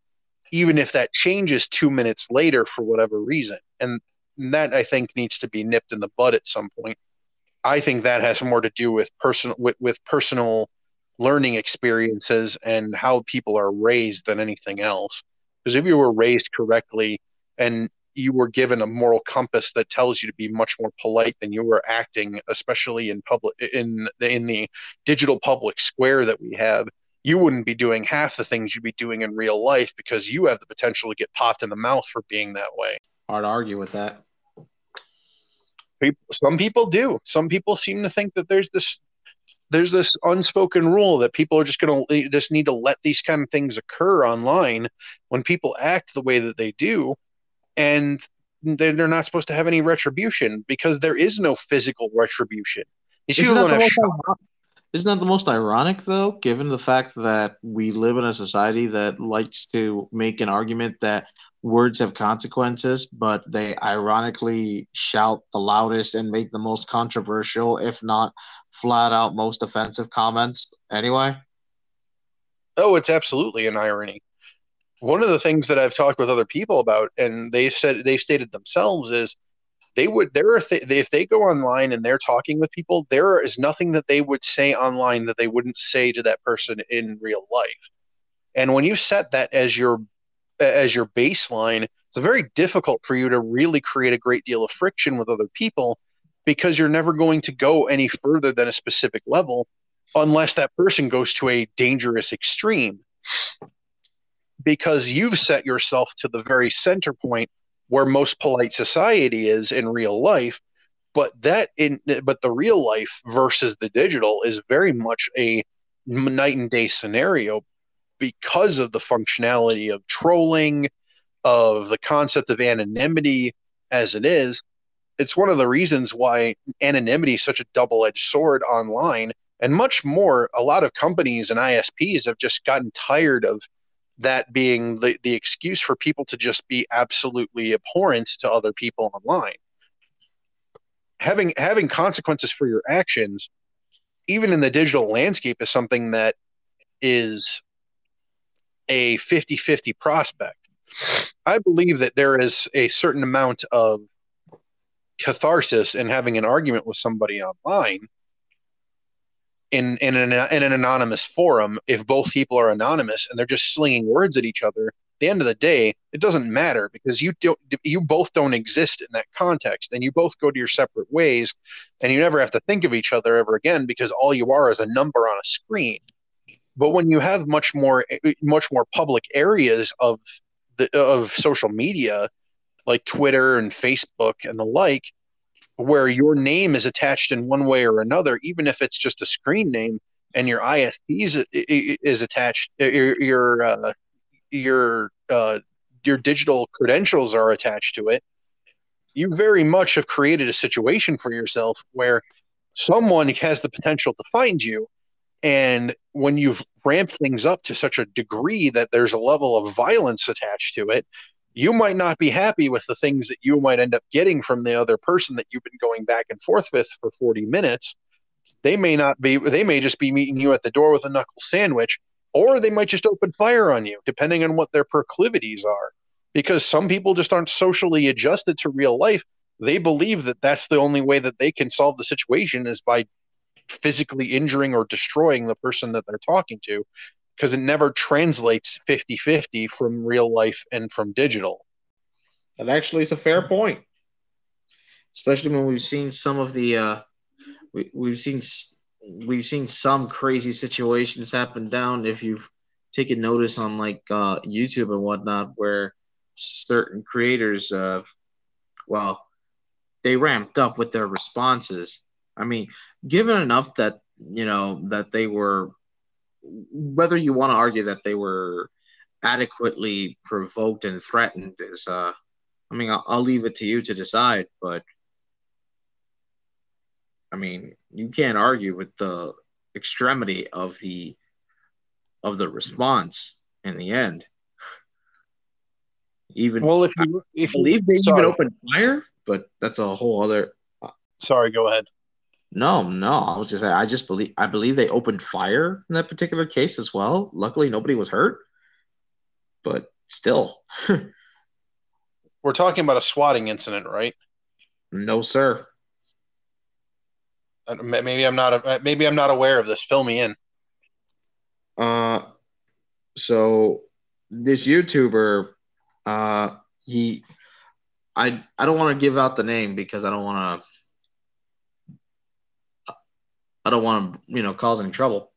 even if that changes two minutes later for whatever reason. And that I think needs to be nipped in the bud at some point. I think that has more to do with personal with, with personal learning experiences and how people are raised than anything else. Because if you were raised correctly and you were given a moral compass that tells you to be much more polite than you were acting, especially in public in in the digital public square that we have, you wouldn't be doing half the things you'd be doing in real life because you have the potential to get popped in the mouth for being that way. Hard to argue with that. People, some people do. Some people seem to think that there's this there's this unspoken rule that people are just going to just need to let these kind of things occur online when people act the way that they do and they're, they're not supposed to have any retribution because there is no physical retribution. These Isn't that, don't the have most isn't that the most ironic, though, given the fact that we live in a society that likes to make an argument that words have consequences, but they ironically shout the loudest and make the most controversial, if not flat out most offensive comments anyway? Oh, it's absolutely an irony. One of the things that I've talked with other people about, and they said they stated themselves, is they would there are th- if they go online and they're talking with people, there is nothing that they would say online that they wouldn't say to that person in real life. And when you set that as your as your baseline, it's very difficult for you to really create a great deal of friction with other people because you're never going to go any further than a specific level unless that person goes to a dangerous extreme. Because you've set yourself to the very center point where most polite society is in real life but that in but the real life versus the digital is very much a night and day scenario because of the functionality of trolling of the concept of anonymity as it is it's one of the reasons why anonymity is such a double-edged sword online. And much more a lot of companies and isps have just gotten tired of that being the, the excuse for people to just be absolutely abhorrent to other people online. Having having consequences for your actions even in the digital landscape is something that is a 50-50 prospect. I believe that there is a certain amount of catharsis in having an argument with somebody online in in an in an anonymous forum if both people are anonymous and they're just slinging words at each other. At the end of the day it doesn't matter because you don't you both don't exist in that context and you both go to your separate ways and you never have to think of each other ever again because all you are is a number on a screen but when you have much more eh, eh, much more public areas of the of social media like twitter and facebook and the like where your name is attached in one way or another, even if it's just a screen name and your ISP is, eh, is attached, your your uh, your uh, your digital credentials are attached to it. You very much have created a situation for yourself where someone has the potential to find you, and when you've ramped things up to such a degree that there's a level of violence attached to it, you might not be happy with the things that you might end up getting from the other person that you've been going back and forth with for 40 minutes. They may not be, they may just be meeting you at the door with a knuckle sandwich, or they might just open fire on you, depending on what their proclivities are. Because some people just aren't socially adjusted to real life. They believe that that's the only way that they can solve the situation is by physically injuring or destroying the person that they're talking to because it never translates 50 50 from real life and from digital. That actually is a fair point, especially when we've seen some of the uh, we, we've seen we've seen some crazy situations happen down. If you've taken notice on like uh, YouTube and whatnot, where certain creators, uh, well, they ramped up with their responses. I mean, given enough that you know that they were whether you want to argue that they were adequately provoked and threatened is uh I mean I'll, I'll, leave it to you to decide but I mean you can't argue with the extremity of the of the response in the end even well if you if I believe they sorry. even opened fire but that's a whole other sorry go ahead no, no. I was just I just believe I believe they opened fire in that particular case as well. Luckily, nobody was hurt, but still. We're talking about a swatting incident, right? No, sir. Uh, maybe I'm not. Uh, maybe I'm not aware of this. Fill me in. Uh, so this YouTuber, uh, he, I I don't want to give out the name because I don't want to I don't want to, you know, cause any trouble.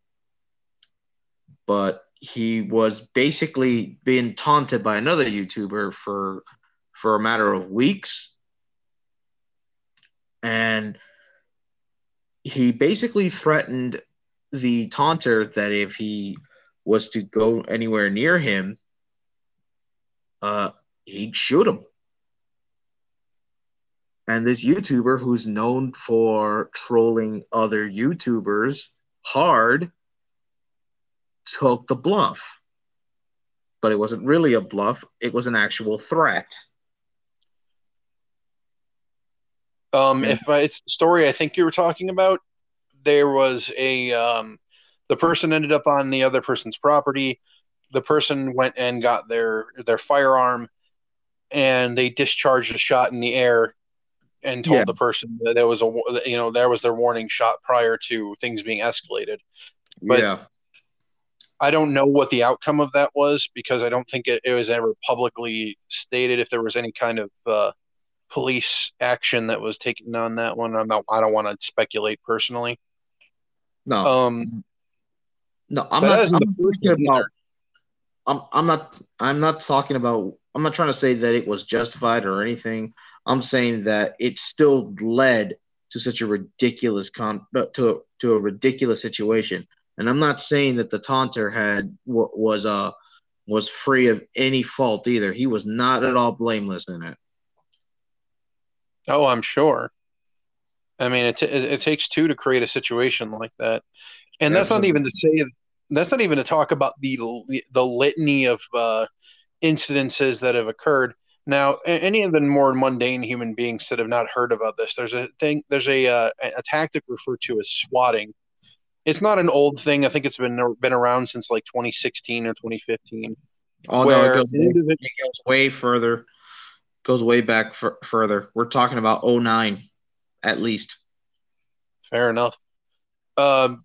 but he was basically being taunted by another YouTuber for for a matter of weeks. And he basically threatened the taunter that if he was to go anywhere near him, uh, he'd shoot him. And this YouTuber, who's known for trolling other YouTubers hard, took the bluff. But it wasn't really a bluff, it was an actual threat. Um, if I, it's the story I think you were talking about, there was a um, the person ended up on the other person's property. The person went and got their their firearm, and they discharged a shot in the air, and told Yeah. the person that there was a you know there was their warning shot prior to things being escalated. But- yeah. I don't know what the outcome of that was because I don't think it, it was ever publicly stated if there was any kind of uh, police action that was taken on that one. I'm not. I don't want to speculate personally. No, Um, no, I'm not. I'm not first talking one about. I'm, I'm not. I'm not talking about. I'm not trying to say that it was justified or anything. I'm saying that it still led to such a ridiculous con to to a ridiculous situation. And I'm not saying that the taunter had wa- was uh was free of any fault either. He was not at all blameless in it. Oh, I'm sure. I mean, it, t- it, it takes two to create a situation like that, and that's not even to say that's not even to talk about the the litany of uh, incidences that have occurred. Now, any of the more mundane human beings that have not heard about this, there's a thing, there's a uh, a tactic referred to as swatting. It's not an old thing. I think it's been been around since like 2016 or 2015. Oh no, it goes, it goes way further. Goes way back f- further. We're talking about 09 at least. Fair enough. Um,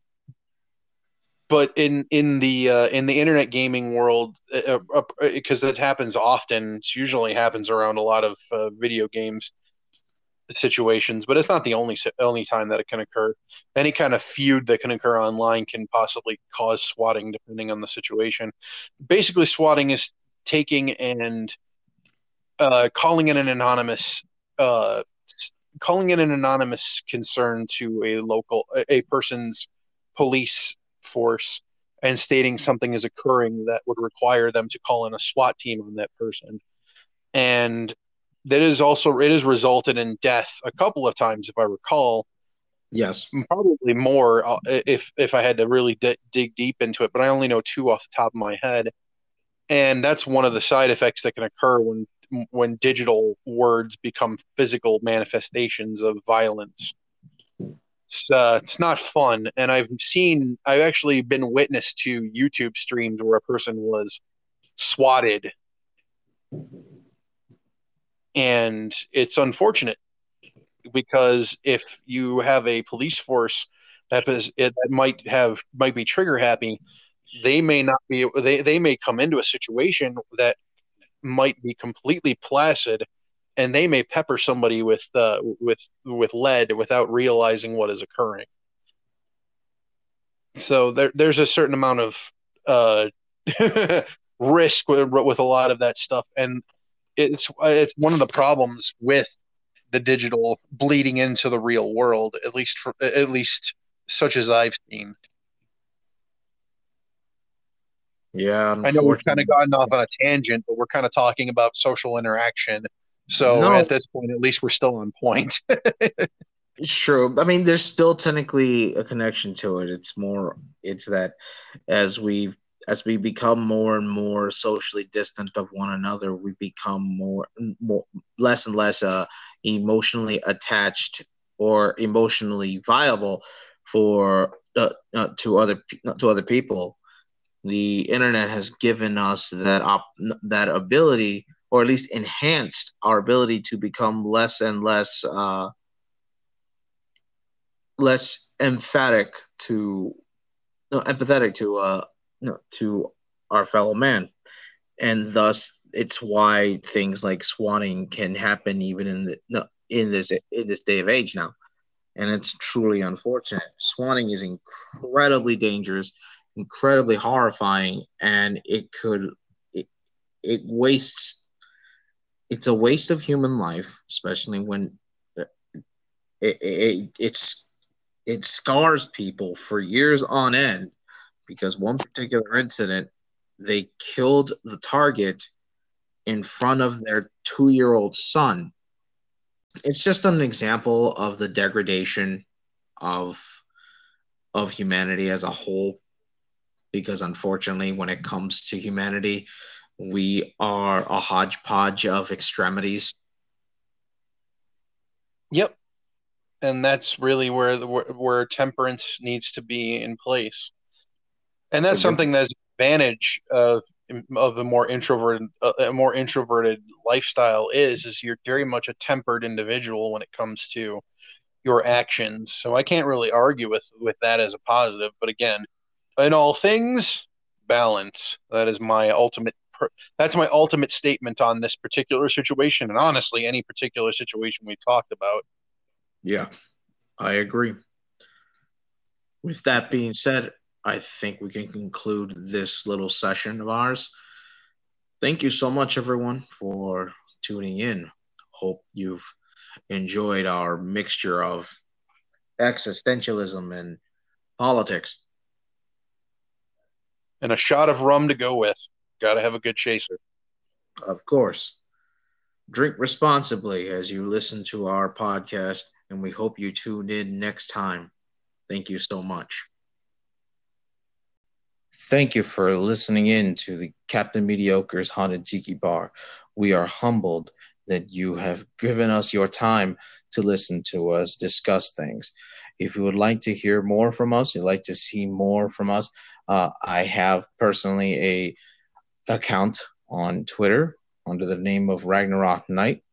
but in in the uh, in the internet gaming world, because uh, uh, that happens often, it usually happens around a lot of uh, video games situations, but it's not the only only time that it can occur. Any kind of feud that can occur online can possibly cause swatting, depending on the situation. Basically, swatting is taking and uh, calling in an anonymous uh, calling in an anonymous concern to a local a person's police force and stating something is occurring that would require them to call in a SWAT team on that person. And that is also it has resulted in death a couple of times if I recall, Yes. probably more uh, if if I had to really d- dig deep into it, but I only know two off the top of my head. And that's one of the side effects that can occur when when digital words become physical manifestations of violence. It's uh, it's not fun, and I've seen I've actually been witness to YouTube streams where a person was swatted, and it's unfortunate because if you have a police force that is it that might have might be trigger happy, they may not be they they may come into a situation that might be completely placid and they may pepper somebody with uh, with with lead without realizing what is occurring. So there, there's a certain amount of uh, risk with, with a lot of that stuff, and it's it's one of the problems with the digital bleeding into the real world, at least for, at least such as I've seen. Yeah. I know we've kind of gotten off on a tangent, but we're kind of talking about social interaction. So No. at this point, at least we're still on point. True. I mean, there's still technically a connection to it. It's more, it's that as we as we become more and more socially distant of one another, we become more, more less and less uh, emotionally attached or emotionally viable for uh, uh, to other to other people. The internet has given us that op- that ability, or at least enhanced our ability to become less and less. Uh, less emphatic to no, empathetic to uh no, to our fellow man and thus it's why things like swatting can happen even in the no, in this in this day of age now and it's truly unfortunate swatting is incredibly dangerous incredibly horrifying and it could it, it wastes it's a waste of human life especially when it, it, it's it scars people for years on end because one particular incident they killed the target in front of their two-year-old son. It's just an example of the degradation of of humanity as a whole because unfortunately when it comes to humanity we are a hodgepodge of extremities. Yep. And that's really where the where, where temperance needs to be in place. And that's mm-hmm. something that's advantage of of a more introverted a more introverted lifestyle is is you're very much a tempered individual when it comes to your actions. So i can't really argue with with that as a positive. But again in all things balance. That is my ultimate that's my ultimate statement on this particular situation and honestly any particular situation we've talked about. Yeah i agree. With that being said i think we can conclude this little session of ours. Thank you so much everyone for tuning in. Hope you've enjoyed our mixture of existentialism and politics. And a shot of rum to go with. Got to have a good chaser. Of course. Drink responsibly as you listen to our podcast, and we hope you tune in next time. Thank you so much. Thank you for listening in to the Captain Mediocre's Haunted Tiki Bar. We are humbled that you have given us your time to listen to us discuss things. If you would like to hear more from us, you'd like to see more from us, uh, I have personally a account on Twitter under the name of Ragnarok Knight.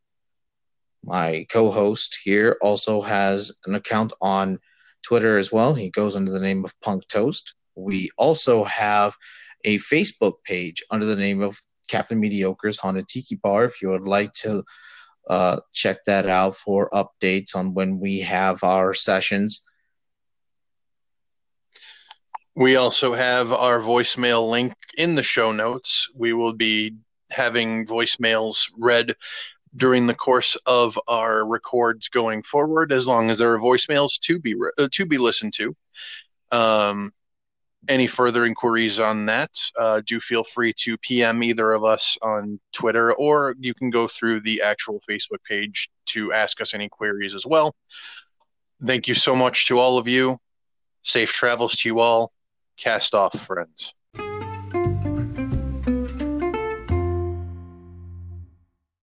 My co-host here also has an account on Twitter as well. He goes under the name of Punk Toast. We also have a Facebook page under the name of Captain Mediocre's Haunted Tiki Bar. If you would like to uh, check that out for updates on when we have our sessions we also have our voicemail link in the show notes. We will be having voicemails read during the course of our records going forward, as long as there are voicemails to be re- uh, to be listened to. Um, any further inquiries on that, uh, do feel free to PM either of us on Twitter, or you can go through the actual Facebook page to ask us any queries as well. Thank you so much to all of you. Safe travels to you all. Cast off, friends.